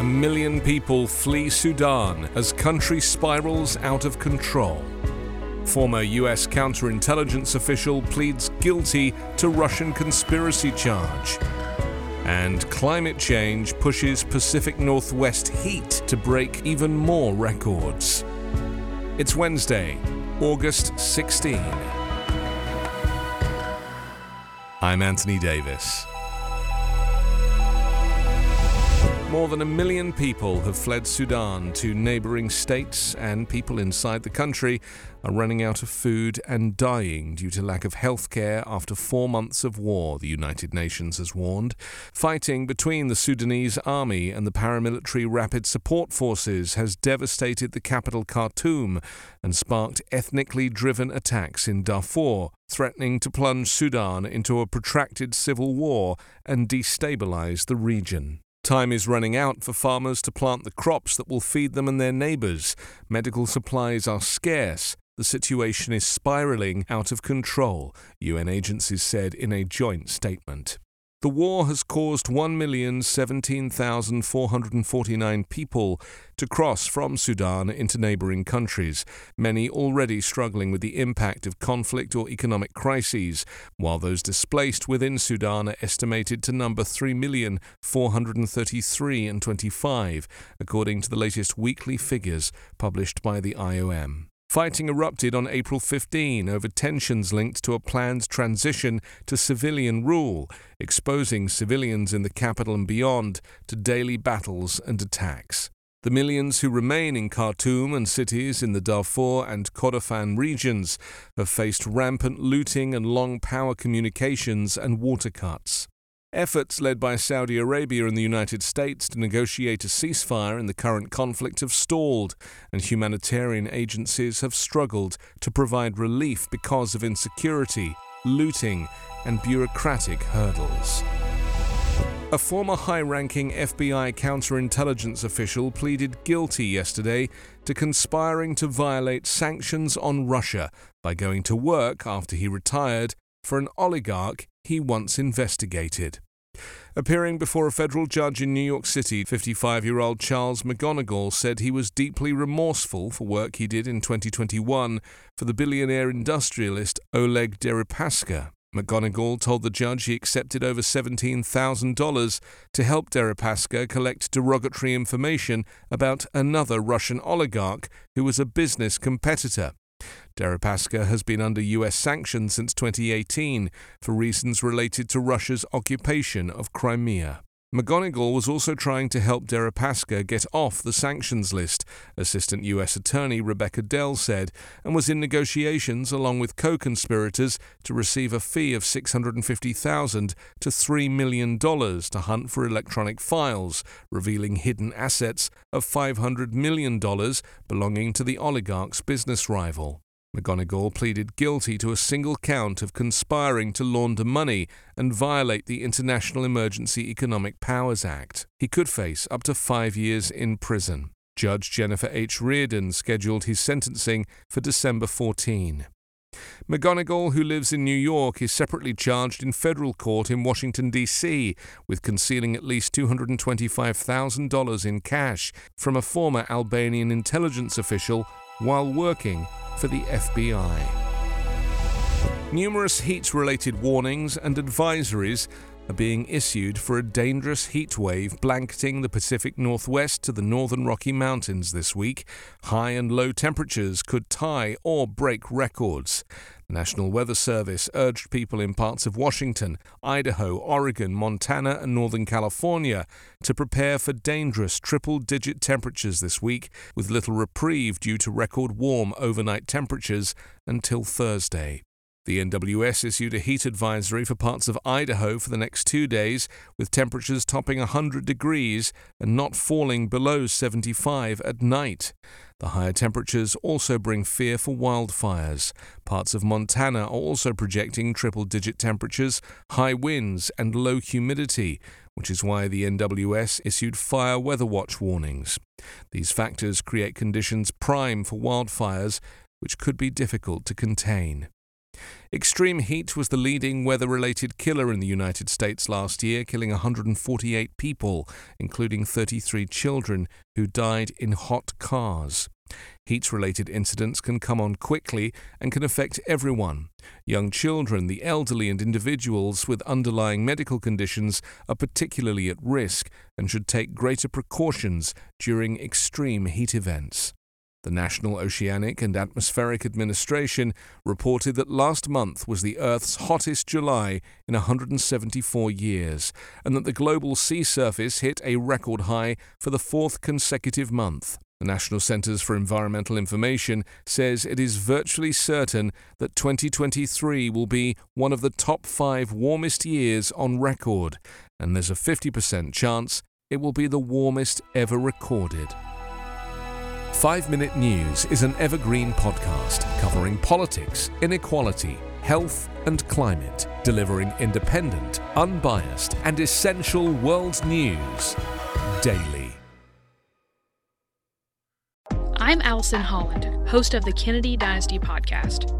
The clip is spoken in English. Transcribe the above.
A million people flee Sudan as country spirals out of control. Former US counterintelligence official pleads guilty to Russian conspiracy charge. And climate change pushes Pacific Northwest heat to break even more records. It's Wednesday, August 16. I'm Anthony Davis. More than a million people have fled Sudan to neighboring states, and people inside the country are running out of food and dying due to lack of health care after four months of war, the United Nations has warned. Fighting between the Sudanese army and the paramilitary Rapid Support Forces has devastated the capital Khartoum and sparked ethnically driven attacks in Darfur, threatening to plunge Sudan into a protracted civil war and destabilize the region. Time is running out for farmers to plant the crops that will feed them and their neighbours. Medical supplies are scarce. The situation is spiralling out of control, UN agencies said in a joint statement. The war has caused 1,017,449 people to cross from Sudan into neighboring countries, many already struggling with the impact of conflict or economic crises, while those displaced within Sudan are estimated to number 3,433 and 25, according to the latest weekly figures published by the IOM. Fighting erupted on April 15 over tensions linked to a planned transition to civilian rule, exposing civilians in the capital and beyond to daily battles and attacks. The millions who remain in Khartoum and cities in the Darfur and Kordofan regions have faced rampant looting and long power communications and water cuts. Efforts led by Saudi Arabia and the United States to negotiate a ceasefire in the current conflict have stalled, and humanitarian agencies have struggled to provide relief because of insecurity, looting, and bureaucratic hurdles. A former high ranking FBI counterintelligence official pleaded guilty yesterday to conspiring to violate sanctions on Russia by going to work after he retired for an oligarch he once investigated. Appearing before a federal judge in New York City, 55 year old Charles McGonigal said he was deeply remorseful for work he did in 2021 for the billionaire industrialist Oleg Deripaska. McGonigal told the judge he accepted over $17,000 to help Deripaska collect derogatory information about another Russian oligarch who was a business competitor. Deripaska has been under US sanctions since 2018 for reasons related to Russia's occupation of Crimea. McGonigal was also trying to help Deripaska get off the sanctions list, Assistant U.S. Attorney Rebecca Dell said, and was in negotiations along with co-conspirators to receive a fee of $650,000 to $3 million to hunt for electronic files, revealing hidden assets of $500 million belonging to the oligarch's business rival. McGonigal pleaded guilty to a single count of conspiring to launder money and violate the International Emergency Economic Powers Act. He could face up to five years in prison. Judge Jennifer H. Rearden scheduled his sentencing for December 14. McGonigal, who lives in New York, is separately charged in federal court in Washington, D.C., with concealing at least $225,000 in cash from a former Albanian intelligence official while working for the FBI. Numerous heat related warnings and advisories are being issued for a dangerous heat wave blanketing the Pacific Northwest to the northern Rocky Mountains this week. High and low temperatures could tie or break records. The National Weather Service urged people in parts of Washington, Idaho, Oregon, Montana, and Northern California to prepare for dangerous triple digit temperatures this week, with little reprieve due to record warm overnight temperatures until Thursday. The NWS issued a heat advisory for parts of Idaho for the next two days, with temperatures topping 100 degrees and not falling below 75 at night. The higher temperatures also bring fear for wildfires. Parts of Montana are also projecting triple digit temperatures, high winds, and low humidity, which is why the NWS issued fire weather watch warnings. These factors create conditions prime for wildfires, which could be difficult to contain. Extreme heat was the leading weather related killer in the United States last year, killing 148 people, including 33 children, who died in hot cars. Heat related incidents can come on quickly and can affect everyone. Young children, the elderly, and individuals with underlying medical conditions are particularly at risk and should take greater precautions during extreme heat events. The National Oceanic and Atmospheric Administration reported that last month was the Earth's hottest July in 174 years, and that the global sea surface hit a record high for the fourth consecutive month. The National Centres for Environmental Information says it is virtually certain that 2023 will be one of the top five warmest years on record, and there's a 50% chance it will be the warmest ever recorded. 5 Minute News is an evergreen podcast covering politics, inequality, health, and climate, delivering independent, unbiased, and essential world news daily. I'm Allison Holland, host of the Kennedy Dynasty podcast.